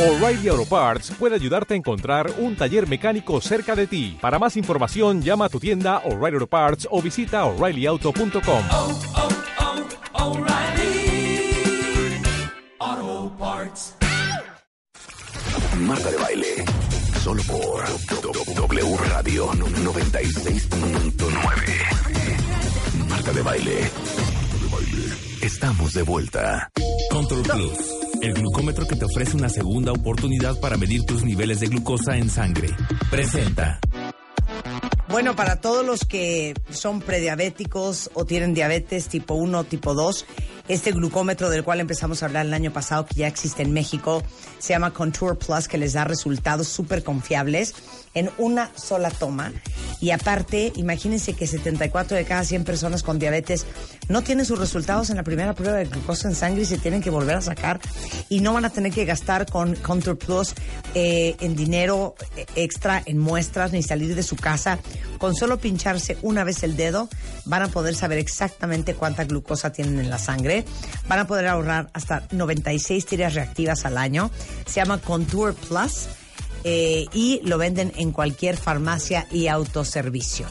O'Reilly Auto Parts puede ayudarte a encontrar un taller mecánico cerca de ti. Para más información, llama a tu tienda O'Reilly Auto Parts o visita oreillyauto.com. oh, oh, Parts. Marta de baile. Solo por W Radio 96.9. Marta de baile. Estamos de vuelta. Control Plus, el glucómetro que te ofrece una segunda oportunidad para medir tus niveles de glucosa en sangre. Presenta. Bueno, para todos los que son prediabéticos o tienen diabetes tipo 1 o tipo 2, este glucómetro del cual empezamos a hablar el año pasado, que ya existe en México, se llama Contour Plus, que les da resultados súper confiables en una sola toma. Y aparte, imagínense que 74 de cada 100 personas con diabetes no tienen sus resultados en la primera prueba de glucosa en sangre y se tienen que volver a sacar. Y no van a tener que gastar con Contour Plus eh, en dinero eh, extra, en muestras, ni salir de su casa. Con solo pincharse una vez el dedo, van a poder saber exactamente cuánta glucosa tienen en la sangre. Van a poder ahorrar hasta 96 tiras reactivas al año. Se llama Contour Plus eh, y lo venden en cualquier farmacia y autoservicio.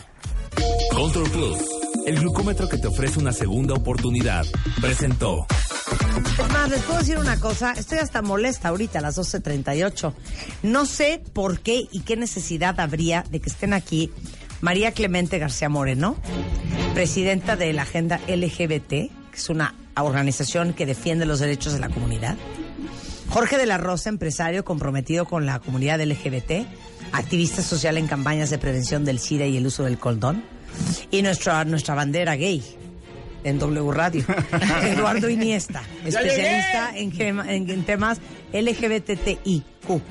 Control Plus, el glucómetro que te ofrece una segunda oportunidad. Presentó. Es más, les puedo decir una cosa, estoy hasta molesta ahorita a las 12.38. No sé por qué y qué necesidad habría de que estén aquí María Clemente García Moreno, presidenta de la Agenda LGBT, que es una organización que defiende los derechos de la comunidad. Jorge de la Rosa, empresario comprometido con la comunidad LGBT, activista social en campañas de prevención del SIDA y el uso del condón. Y nuestra, nuestra bandera gay en W Radio, Eduardo Iniesta, especialista en, en- en temas LGBTIQ.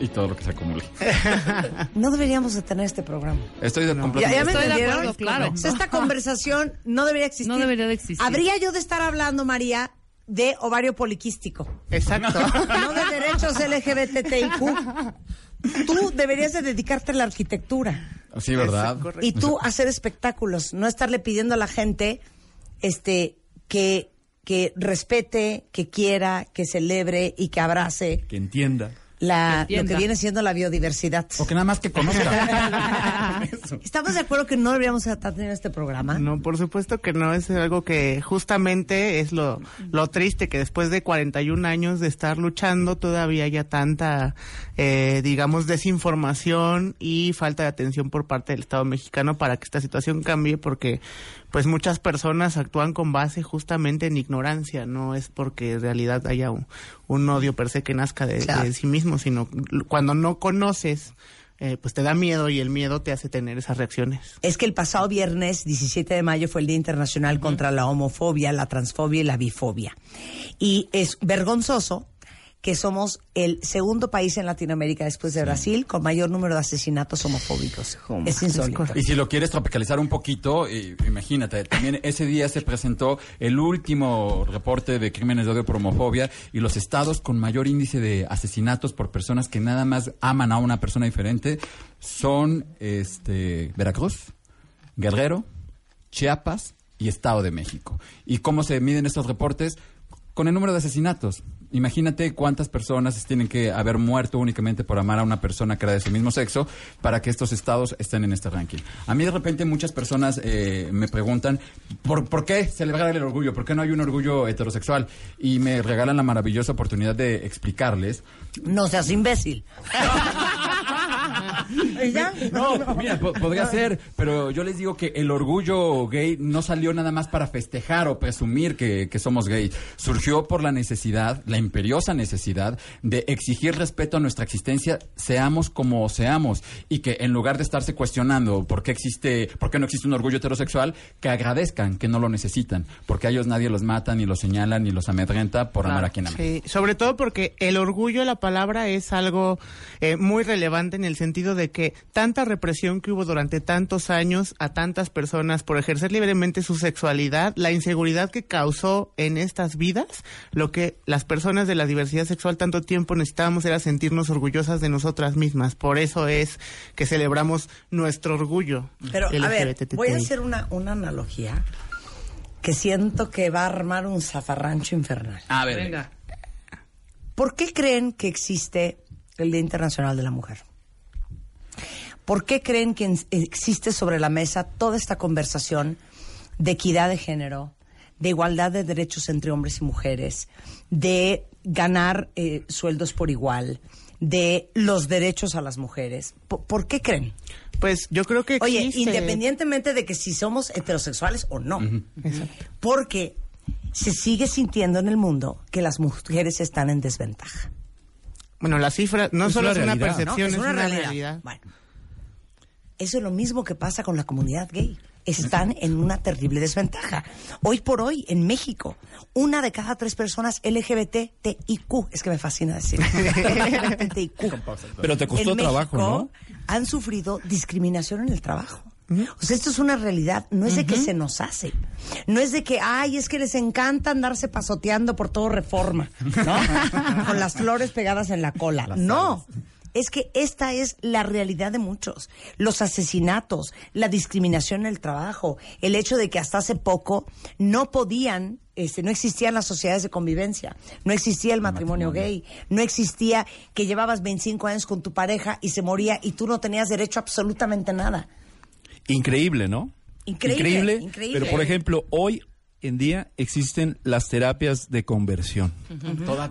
Y todo lo que se acumule. No deberíamos de tener este programa. Estoy de ¿Ya, completamente ya me Estoy de acuerdo, claro. Esta conversación no debería existir. No debería de existir. Habría yo de estar hablando, María, de ovario poliquístico. Exacto. no de derechos LGBTIQ. Tú deberías de dedicarte a la arquitectura Sí, ¿verdad? y tú hacer espectáculos, no estarle pidiendo a la gente este que que respete, que quiera, que celebre y que abrace Que entienda. La, Que lo que viene siendo la biodiversidad. O que nada más que conozca. ¿Estamos de acuerdo que no deberíamos estar teniendo este programa? No, por supuesto que no, es algo que justamente es lo, lo triste, que después de 41 años de estar luchando todavía haya tanta, eh, digamos, desinformación y falta de atención por parte del Estado mexicano para que esta situación cambie, porque pues muchas personas actúan con base justamente en ignorancia, no es porque en realidad haya un, un odio per se que nazca de, Claro. de sí mismo, sino cuando no conoces, eh, pues te da miedo y el miedo te hace tener esas reacciones. Es que el pasado viernes 17 de mayo fue el Día Internacional contra la homofobia, la transfobia y la bifobia. Y es vergonzoso que somos el segundo país en Latinoamérica después de Brasil con mayor número de asesinatos homofóbicos. Es insólito. Y si lo quieres tropicalizar un poquito, eh, imagínate, también ese día se presentó el último reporte de crímenes de odio por homofobia y los estados con mayor índice de asesinatos por personas que nada más aman a una persona diferente son este Veracruz, Guerrero, Chiapas y Estado de México. ¿Y cómo se miden estos reportes? Con el número de asesinatos. Imagínate cuántas personas tienen que haber muerto únicamente por amar a una persona que era de su mismo sexo para que estos estados estén en este ranking. A mí de repente muchas personas eh, me preguntan, ¿por, ¿por qué celebrar el orgullo? ¿Por qué no hay un orgullo heterosexual? Y me regalan la maravillosa oportunidad de explicarles No seas imbécil. ¿Y ya? No, mira, po- podría ser, pero yo les digo que el orgullo gay no salió nada más para festejar o presumir que, que somos gays. Surgió por la necesidad, la imperiosa necesidad de exigir respeto a nuestra existencia, seamos como seamos, y que en lugar de estarse cuestionando por qué existe, por qué no existe un orgullo heterosexual, que agradezcan que no lo necesitan, porque a ellos nadie los mata, ni los señala, ni los amedrenta por amar a quien ama. Sí, sobre todo porque el orgullo de la palabra es algo eh, muy relevante en el sentido de que tanta represión que hubo durante tantos años a tantas personas por ejercer libremente su sexualidad, la inseguridad que causó en estas vidas, lo que las personas de la diversidad sexual tanto tiempo necesitábamos era sentirnos orgullosas de nosotras mismas. Por eso es que celebramos nuestro orgullo. Pero, a ver, voy a hacer una, una analogía que siento que va a armar un zafarrancho infernal. A ver, Venga. ¿Por qué creen que existe el Día Internacional de la Mujer? ¿Por qué creen que existe sobre la mesa toda esta conversación de equidad de género, de igualdad de derechos entre hombres y mujeres, de ganar eh, sueldos por igual, de los derechos a las mujeres? ¿Por, por qué creen? Pues yo creo que Oye, existe- independientemente de que si somos heterosexuales o no. Porque se sigue sintiendo en el mundo que las mujeres están en desventaja. Bueno, la cifra no Es solo es una realidad, ¿no? percepción, es una, realidad. realidad. Bueno, eso es lo mismo que pasa con la comunidad gay. Están en una terrible desventaja. Hoy por hoy, en México, una de cada tres personas LGBTIQ, es que me fascina decir, LGBTIQ, Pero te costó en trabajo, México ¿no? han sufrido discriminación en el trabajo. O sea, esto es una realidad, no es de que se nos hace. No es de que, ay, es que les encanta andarse pasoteando por todo reforma, ¿no? Con las flores pegadas en la cola. no. Es que esta es la realidad de muchos. Los asesinatos, la discriminación en el trabajo, el hecho de que hasta hace poco no podían, este, no existían las sociedades de convivencia, no existía el matrimonio, gay, no existía que llevabas 25 años con tu pareja y se moría y tú no tenías derecho a absolutamente nada. Increíble, ¿no? Increíble, increíble. Pero, por ejemplo, hoy en día existen las terapias de conversión.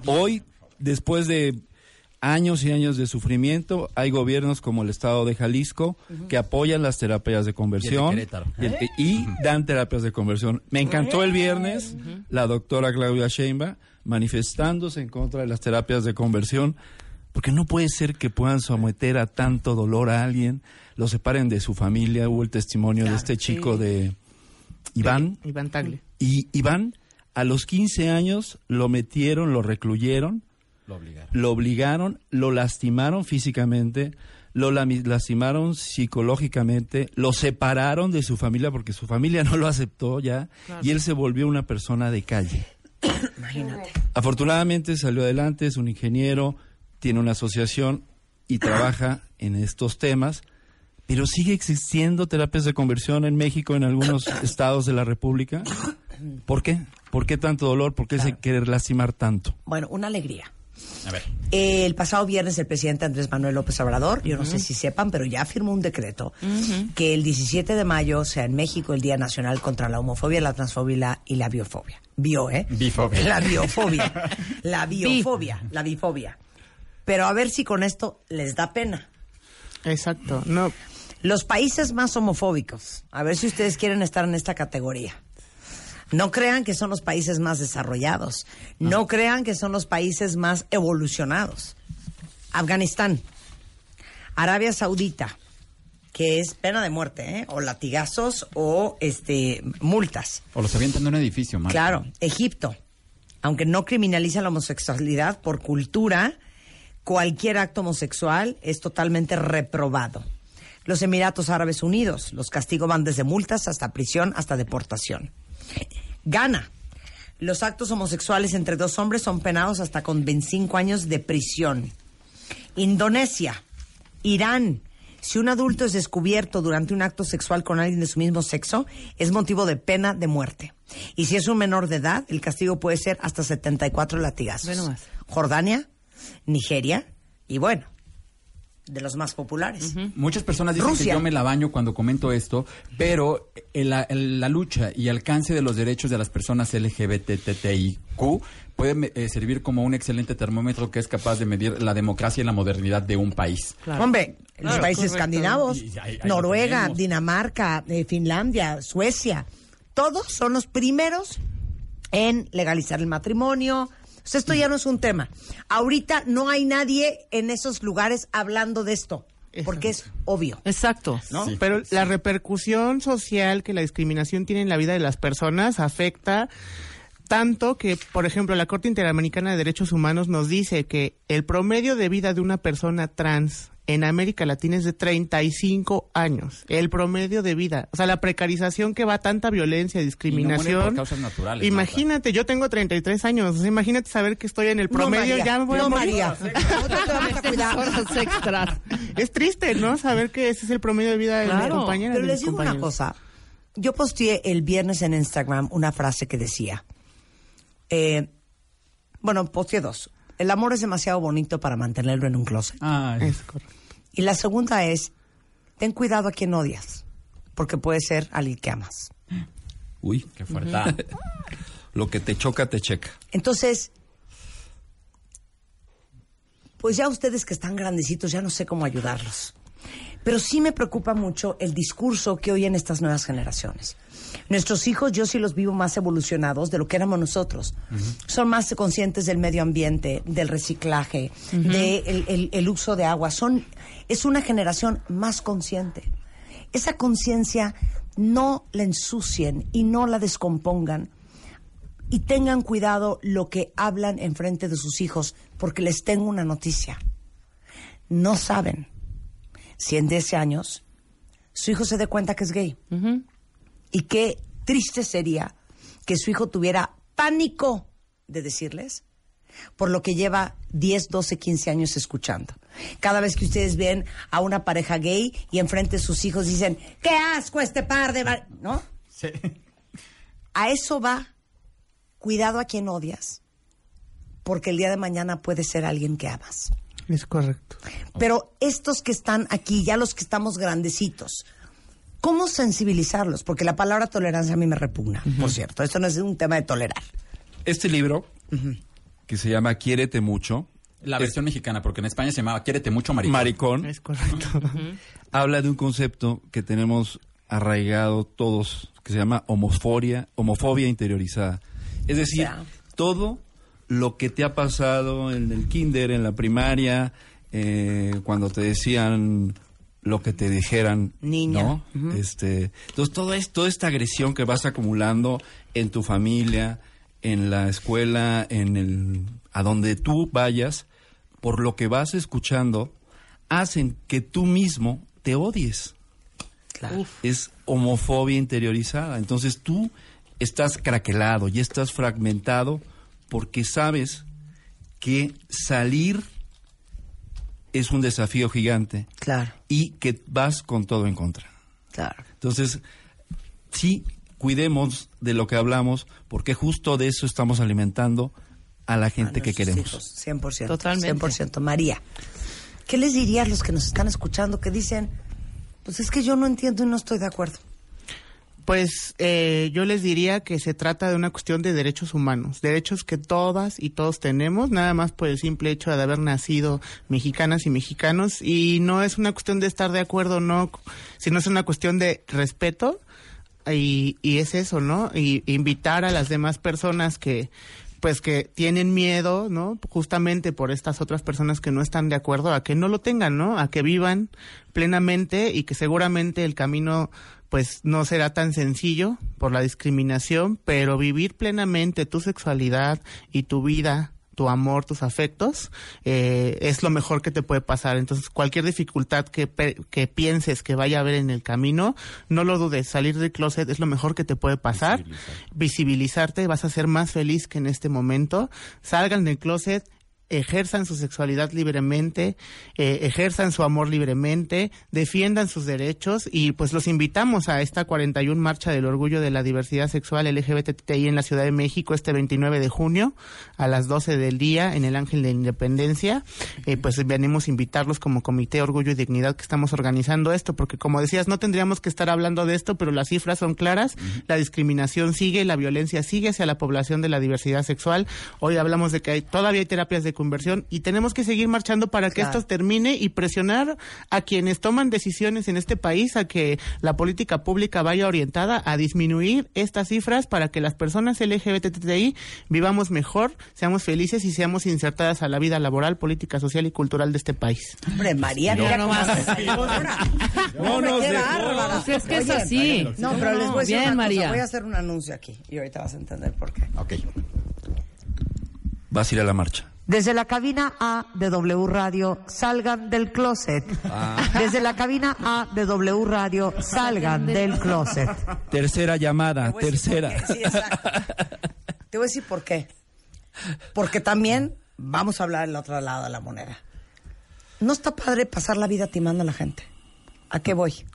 Hoy, después de años y años de sufrimiento, hay gobiernos como el Estado de Jalisco que apoyan las terapias de conversión y, el- y dan terapias de conversión. Me encantó el viernes la doctora Claudia Sheinbaum manifestándose en contra de las terapias de conversión porque no puede ser que puedan someter a tanto dolor a alguien, lo separen de su familia. Hubo el testimonio de este chico de Iván. Iván Tagle. Y Iván, a los 15 años, lo metieron, lo recluyeron, Lo obligaron. lo obligaron, lo lastimaron físicamente, lo lastimaron psicológicamente, lo separaron de su familia porque su familia no lo aceptó ya y él se volvió una persona de calle. Imagínate. Afortunadamente salió adelante, es un ingeniero, tiene una asociación y trabaja en estos temas, pero sigue existiendo terapias de conversión en México, en algunos estados de la República. ¿Por qué? ¿Por qué tanto dolor? ¿Por qué se querer lastimar tanto? Bueno, una alegría. A ver. El pasado viernes el presidente Andrés Manuel López Obrador, yo no sé si sepan, pero ya firmó un decreto que el 17 de mayo sea en México el Día Nacional contra la Homofobia, la Transfobia y la Biofobia. Bio, ¿eh? Bifobia. La biofobia. La biofobia. La bifobia. Pero a ver si con esto les da pena. Exacto. No, Los países más homofóbicos, a ver si ustedes quieren estar en esta categoría. No crean que son los países más desarrollados. No crean que son los países más evolucionados. Afganistán, Arabia Saudita, que es pena de muerte, ¿eh? o latigazos o este multas. O los avientan de un edificio, Marta. Claro, Egipto, aunque no criminaliza la homosexualidad por cultura, cualquier acto homosexual es totalmente reprobado. Los Emiratos Árabes Unidos, los castigos van desde multas hasta prisión, hasta deportación. Ghana, los actos homosexuales entre dos hombres son penados hasta con 25 años de prisión. Indonesia, Irán, si un adulto es descubierto durante un acto sexual con alguien de su mismo sexo, es motivo de pena de muerte. Y si es un menor de edad, el castigo puede ser hasta 74 latigazos. Jordania, Nigeria y bueno, de los más populares. Muchas personas dicen Rusia. que yo me la baño cuando comento esto, pero el- la, el- la lucha y alcance de los derechos de las personas LGBTTIQ puede eh, servir como un excelente termómetro que es capaz de medir la democracia y la modernidad de un país. Hombre, los países correcto. escandinavos, Y ahí- ahí lo Noruega. Dinamarca, eh, Finlandia, Suecia, todos son los primeros en legalizar el matrimonio. O sea, esto ya no es un tema. Ahorita no hay nadie en esos lugares hablando de esto, porque es obvio. Exacto. ¿no? Sí. Pero la repercusión social que la discriminación tiene en la vida de las personas afecta tanto que, por ejemplo, la Corte Interamericana de Derechos Humanos nos dice que el promedio de vida de una persona trans en América Latina es de 35 años. El promedio de vida. O sea, la precarización que va a tanta violencia, Y no discriminación. por causas naturales. Imagínate, yo tengo 33 años. O sea, imagínate saber que estoy en el promedio. no, María, ya me voy a no, morir. María. A extras. Es triste, ¿no? Saber que ese es el promedio de vida de mi Claro. compañera. Pero de les mis digo una cosa. Yo posteé el viernes en Instagram una frase que decía, eh, bueno, posteé dos. El amor es demasiado bonito para mantenerlo en un closet. Ah, Es correcto. Y la segunda es, ten cuidado a quien odias, porque puede ser alguien que amas. Uy, qué fuerte. lo que te choca, te checa. Entonces, pues ya ustedes que están grandecitos, ya no sé cómo ayudarlos. Pero sí me preocupa mucho el discurso que oyen estas nuevas generaciones. Nuestros hijos yo sí los vivo más evolucionados de lo que éramos nosotros. Son más conscientes del medio ambiente, del reciclaje, del el, el uso de agua. Son, es una generación más consciente. Esa conciencia no la ensucien y no la descompongan y tengan cuidado lo que hablan en frente de sus hijos, porque les tengo una noticia. No saben si en 10 años su hijo se dé cuenta que es gay. Y qué triste sería que su hijo tuviera pánico de decirles por lo que lleva 10, 12, 15 años escuchando. Cada vez que ustedes ven a una pareja gay y enfrente de sus hijos dicen, ¡qué asco este par de... mar-", ¿No? Sí. A eso va. Cuidado a quien odias, porque el día de mañana puede ser alguien que amas. Es correcto. Pero estos que están aquí, ya los que estamos grandecitos, ¿cómo sensibilizarlos? Porque la palabra tolerancia a mí me repugna, por cierto. Esto no es un tema de tolerar. Este libro, que se llama Quiérete mucho, La versión mexicana, porque en España se llamaba Quiérete mucho, maricón. Maricón, Es correcto. habla de un concepto que tenemos arraigado todos, que se llama homofobia, homofobia interiorizada. Es decir, sea. todo lo que te ha pasado en el kinder, en la primaria, eh, cuando te decían lo que te dijeran, Niña. ¿no? Este, entonces todo es, toda esta agresión que vas acumulando en tu familia, en la escuela, en el a donde tú vayas, por lo que vas escuchando, hacen que tú mismo te odies. Claro. Es homofobia interiorizada. Entonces tú estás craquelado y estás fragmentado porque sabes que salir es un desafío gigante Claro, y que vas con todo en contra. claro. Entonces, sí, cuidemos de lo que hablamos, porque justo de eso estamos alimentando a la gente A que queremos. hijos, 100%. Totalmente. 100%. María, ¿qué les dirías a los que nos están escuchando que dicen, pues es que yo no entiendo y no estoy de acuerdo? Pues eh, yo les diría que se trata de una cuestión de derechos humanos, derechos que todas y todos tenemos, nada más por el simple hecho de haber nacido mexicanas y mexicanos, y no es una cuestión de estar de acuerdo no, sino es una cuestión de respeto, y, y es eso, ¿no? Y invitar a las demás personas que pues que tienen miedo, ¿no? Justamente por estas otras personas que no están de acuerdo a que no lo tengan, ¿no? A que vivan plenamente y que seguramente el camino pues no será tan sencillo por la discriminación, pero vivir plenamente tu sexualidad y tu vida tu amor, tus afectos, eh, es lo mejor que te puede pasar. Entonces, cualquier dificultad que, que pienses que vaya a haber en el camino, no lo dudes, salir del closet es lo mejor que te puede pasar. Visibilizarte, vas a ser más feliz que en este momento. Salgan del closet, ejerzan su sexualidad libremente, eh, ejerzan su amor libremente, defiendan sus derechos y pues los invitamos a esta 41 Marcha del Orgullo de la Diversidad Sexual LGBTI en la Ciudad de México este 29 de junio a las 12 del día en el Ángel de Independencia. Eh, pues venimos a invitarlos como Comité Orgullo y Dignidad que estamos organizando esto porque como decías no tendríamos que estar hablando de esto pero las cifras son claras, la discriminación sigue, la violencia sigue hacia la población de la diversidad sexual. Hoy hablamos de que hay, todavía hay terapias de conversión y tenemos que seguir marchando para que Claro. esto termine y presionar a quienes toman decisiones en este país a que la política pública vaya orientada a disminuir estas cifras para que las personas LGBTI vivamos mejor, seamos felices y seamos insertadas a la vida laboral, política, social y cultural de este país. Hombre, María, No, mira no cómo más. se salió ahora. Hombre, nos qué dejó. bárbara. Pues es que es así. No, pero les voy a decir Bien, una cosa. María. Voy a hacer un anuncio aquí y ahorita vas a entender por qué. Ok. Vas a ir a la marcha. Desde la cabina A de W Radio, salgan del closet. Desde la cabina A de W Radio, salgan del closet. Tercera llamada, Te tercera. Sí. Te voy a decir por qué. Porque también vamos a hablar del otro lado de la moneda. No está padre pasar la vida timando a la gente. ¿A qué voy?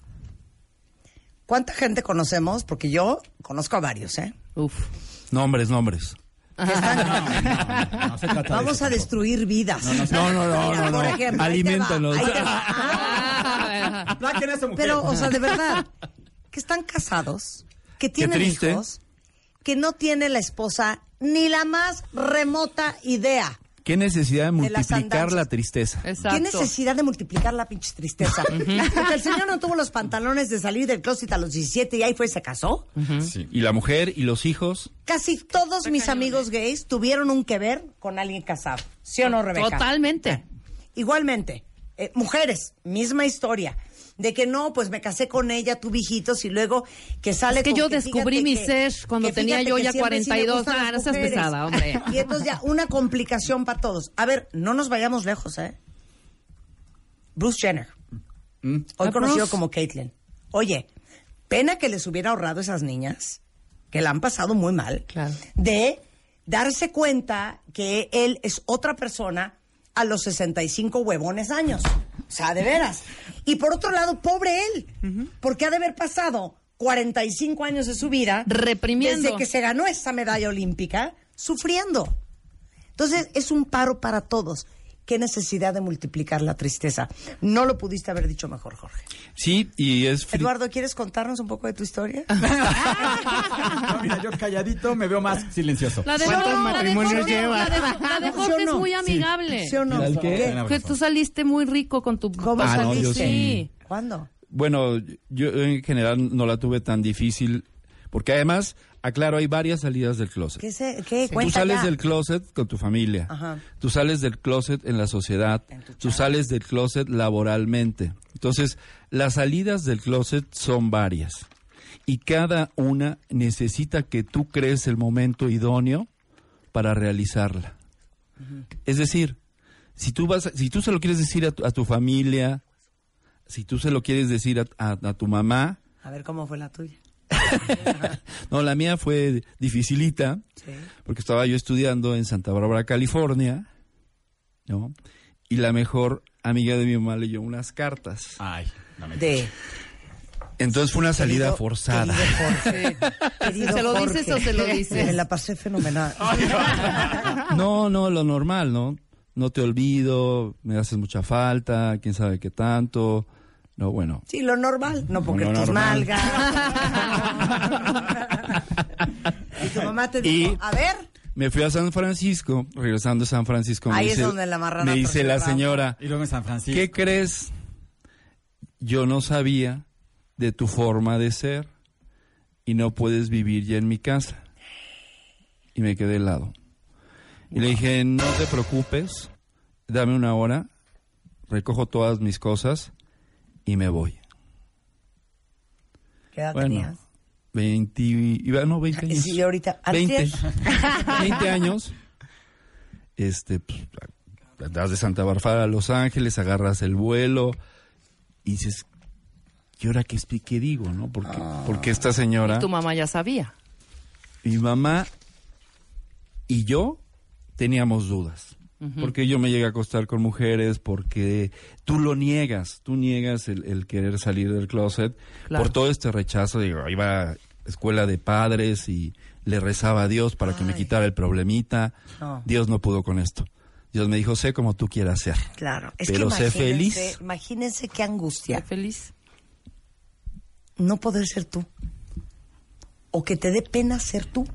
¿Cuánta gente conocemos? Porque yo conozco a varios, ¿eh? Uf. Nombres, nombres. Vamos a destruir vidas. No, no, no, no, por ejemplo. Ah. Pero, o sea, de verdad, que están casados, que tienen hijos, que no tiene la esposa ni la más remota idea. ¿Qué necesidad de multiplicar la tristeza? Exacto. ¿Qué necesidad de multiplicar la pinche tristeza? Porque el señor no tuvo los pantalones de salir del closet a los 17 y ahí fue y se casó. Sí. Y la mujer y los hijos. Casi todos mis amigos gays tuvieron un que ver con alguien casado. ¿Sí o no, Rebeca? Totalmente. Igualmente, eh, mujeres, misma historia. De que no, pues me casé con ella, tuve hijitos y luego que sale Es que con yo que descubrí mi que- ser cuando tenía yo ya siempre sí me 42. gustan Ah, no seas pesada, hombre. Y entonces ya una complicación para todos. A ver, no nos vayamos lejos, ¿eh? Bruce Jenner, hoy Ah, conocido Bruce. como Caitlyn. Oye, pena que les hubiera ahorrado esas niñas, que la han pasado muy mal, Claro. de darse cuenta que él es otra persona a los 65 huevones años. O sea, de veras. Y por otro lado, pobre él, porque ha de haber pasado 45 años de su vida Reprimiendo. desde que se ganó esa medalla olímpica, sufriendo. Entonces, es un paro para todos. Qué necesidad de multiplicar la tristeza. No lo pudiste haber dicho mejor, Jorge. Sí, y es... Eduardo, ¿quieres contarnos un poco de tu historia? No, mira, yo calladito me veo más silencioso. La de ¿Cuántos Jorge- la de matrimonios Jorge- lleva? La de, la de ¿Sí Jorge es muy amigable. ¿Sí o no? ¿El qué? Buena Que tú saliste muy rico con tu ¿Cómo Ah, saliste? yo sí. ¿Cuándo? Bueno, yo en general no la tuve tan difícil, porque además, aclaro, hay varias salidas del closet. ¿Qué, se, qué? Tú Cuenta sales ya. del closet con tu familia. Ajá. Tú sales del closet en la sociedad. Tú sales del closet laboralmente. Entonces, las salidas del closet son varias. Y cada una necesita que tú crees el momento idóneo para realizarla. Es decir, si tú vas, si tú se lo quieres decir a tu, a tu familia, si tú se lo quieres decir a, a- a tu mamá, A ver cómo fue la tuya. no, la mía fue dificilita, Sí. porque estaba yo estudiando en Santa Bárbara, California, ¿no? Y la mejor amiga de mi mamá leyó unas cartas. Ay, no me De. Entonces fue una salida querido- forzada. Querido Jorge. Querido ¿Se lo Jorge. dices o se lo dices? Me la pasé fenomenal. No, no, lo normal, ¿no? No te olvido, me haces mucha falta, quién sabe qué tanto. No, bueno. Sí, lo normal. No porque Lo tus normal. nalgas. y tu mamá te dijo, Y- a ver, Me fui a San Francisco, regresando de San Francisco. me Ahí es dice- donde la marrana Me dice la señora, Y luego en San Francisco. ¿qué crees? Yo no sabía de tu forma de ser y no puedes vivir ya en mi casa. Y me quedé helado. Y le dije, no te preocupes, dame una hora, recojo todas mis cosas y me voy. ¿qué edad Bueno, tenías? 20, iba, no, 20 años. Sí, ahorita. 20, Antier. 20 años. Este, pues, das de Santa Bárbara a Los Ángeles, agarras el vuelo y dices, ¿y ahora qué, qué digo, no? Porque, porque esta señora, Tu mamá ya sabía. mi mamá y yo teníamos dudas. Porque yo me llegué a acostar con mujeres, porque tú lo niegas, tú niegas el, el querer salir del closet Claro. por todo este rechazo. Digo, iba a escuela de padres y le rezaba a Dios para que me quitara el problemita. No. Dios no pudo con esto. Dios me dijo, sé como tú quieras ser. Claro. Es Pero que sé imagínense- feliz. Imagínense qué angustia Estoy feliz. no poder ser tú. O que te dé pena ser tú.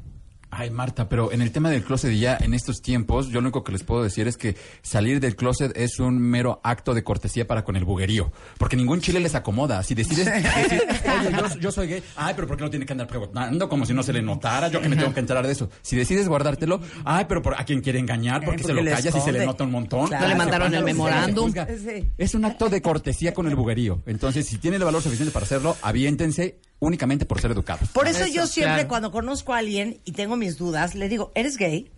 Ay, Marta, pero en el tema del closet y ya en estos tiempos, yo lo único que les puedo decir es que salir del closet es un mero acto de cortesía para con el buguerío. Porque ningún chile les acomoda. Si decides decir, oye, yo, yo soy gay, ay, pero ¿por qué no tiene que andar preguntando como si no se le notara? Yo que me tengo que enterar de eso. Si decides guardártelo, ay, pero ¿por, ¿a quién quiere engañar? Eh, Porque, se porque lo callas y se le nota un montón. Claro. No le mandaron el memorándum. Sí. Es un acto de cortesía con el buguerío. Entonces, si tienen el valor suficiente para hacerlo, aviéntense únicamente por ser educados. Por eso, yo siempre claro. cuando conozco a alguien y tengo mis dudas, le digo, ¿eres gay?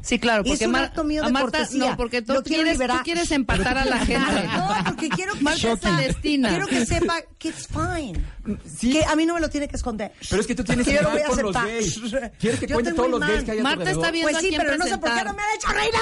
Sí, claro, Y es porque un acto mío a de Marta, cortesía. no, porque tú quieres, tú quieres empatar a la gente. No, porque quiero que Marta sepa, Celestina. quiero que sepa que it's fine. Sí. Que a mí no me lo tiene que esconder. Pero es que tú tienes Que a con los gays. Quieres que Yo cuente todos los gays que hay a Marta está viendo Pues a sí, quién pero no sé por qué presentar. no me han hecho reina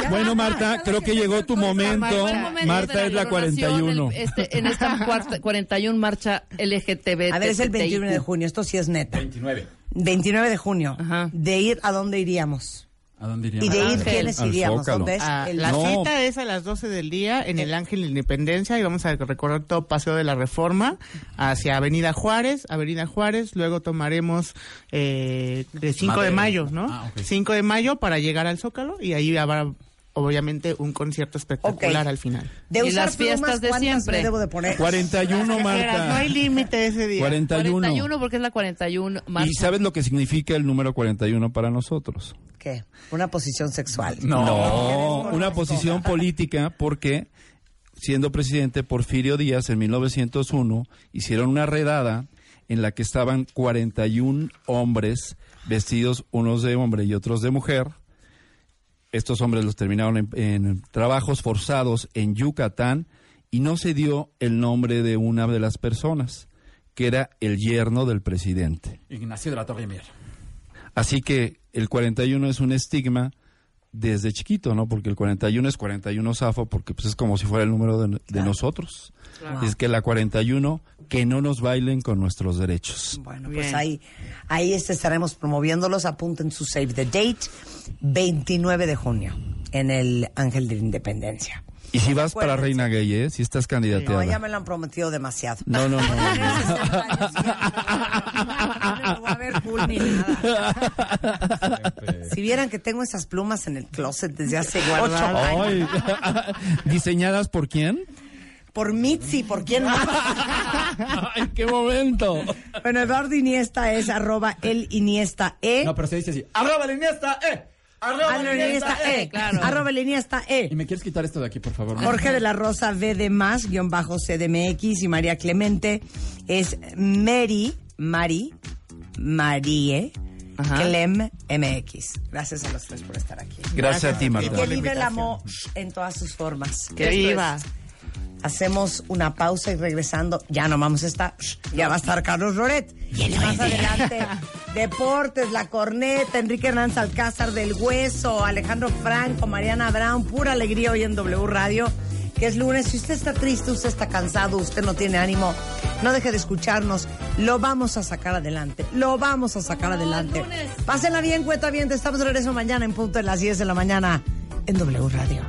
gay. Bueno, Marta, creo que llegó tu momento. Marta, es la coronación, 41. el- este, en esta cuarta- 41 marcha LGTB. A ver, es el 21 de junio, esto sí es neta. 29. 29 de junio. Ajá. De ir, ¿a dónde iríamos? ¿A dónde Y iríamos? de ir. ¿quiénes Al iríamos? Zócalo. ¿Dónde es? Ah, El- la No. cita es a las 12 del día en el Ángel de la Independencia y vamos a recorrer todo Paseo de la Reforma hacia Avenida Juárez, Avenida Juárez, luego tomaremos eh, de 5 de mayo, ¿no? Ah, ok. 5 de mayo para llegar al Zócalo y ahí habrá obviamente un concierto espectacular Ok. al final. De Y usar las fiestas plumas, de ¿cuántas siempre. me debo de poner? 41, No hay Marta. límite ese día. 41. 41 porque es la 41. Marta. ¿Y sabes lo que significa el número 41 para nosotros? ¿Qué? Una posición sexual. No, una conozco. posición política porque siendo presidente Porfirio Díaz en 1901 hicieron una redada en la que estaban 41 hombres vestidos unos de hombre y otros de mujer. Estos hombres los terminaron en, en trabajos forzados en Yucatán y no se dio el nombre de una de las personas, que era el yerno del presidente. Ignacio de la Torre Mier. Así que el 41 es un estigma desde chiquito, ¿no? Porque el 41 es 41 Safo, porque pues es como si fuera el número de, de nosotros. Es que la 41, que no nos bailen con nuestros derechos. Bueno, pues ahí, ahí este estaremos promoviéndolos. Apunten su save the date, 29 de junio, en el Ángel de la Independencia. Y si vas para. Reina Gay, ¿eh? Si estás No, ya candidateada. me lo han prometido demasiado. No, no, no. No voy a ver cool ni nada. Si vieran que tengo esas plumas en el closet desde hace. Ay, ¿Diseñadas por quién? Por Mitzi, ¿por quién más? ¡Ay, qué momento! Bueno, Eduardo Iniesta es arroba el Iniesta E. No, pero se dice así. ¡Arroba la Iniesta, eh! ¡Arroba Arroba Iniesta E. claro. Arroba Iniesta E. Y me quieres quitar esto de aquí, por favor. Jorge de la Rosa V de más, guion bajo CDMX y María Clemente es Mary, Mari, Marie, Ajá. Clem MX. Gracias a los tres por estar aquí. Gracias a ti, Y Marta. que vive el amor en todas sus formas. Que viva. Hacemos una pausa y regresando, ya no vamos a estar, ya va a estar Carlos Loret. Y más adelante, Deportes, La Corneta, Enrique Hernández Alcázar del Hueso, Alejandro Franco, Mariana Brown, pura alegría hoy en W Radio, que es lunes. Si usted está triste, usted está cansado, usted no tiene ánimo, no deje de escucharnos. Lo vamos a sacar adelante, lo vamos a sacar adelante. Pásenla bien, cuenta bien, estamos de regreso mañana en punto de las 10 de la mañana en W Radio.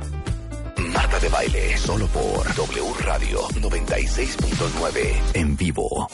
Marta de baile, solo por W Radio 96.9 en vivo.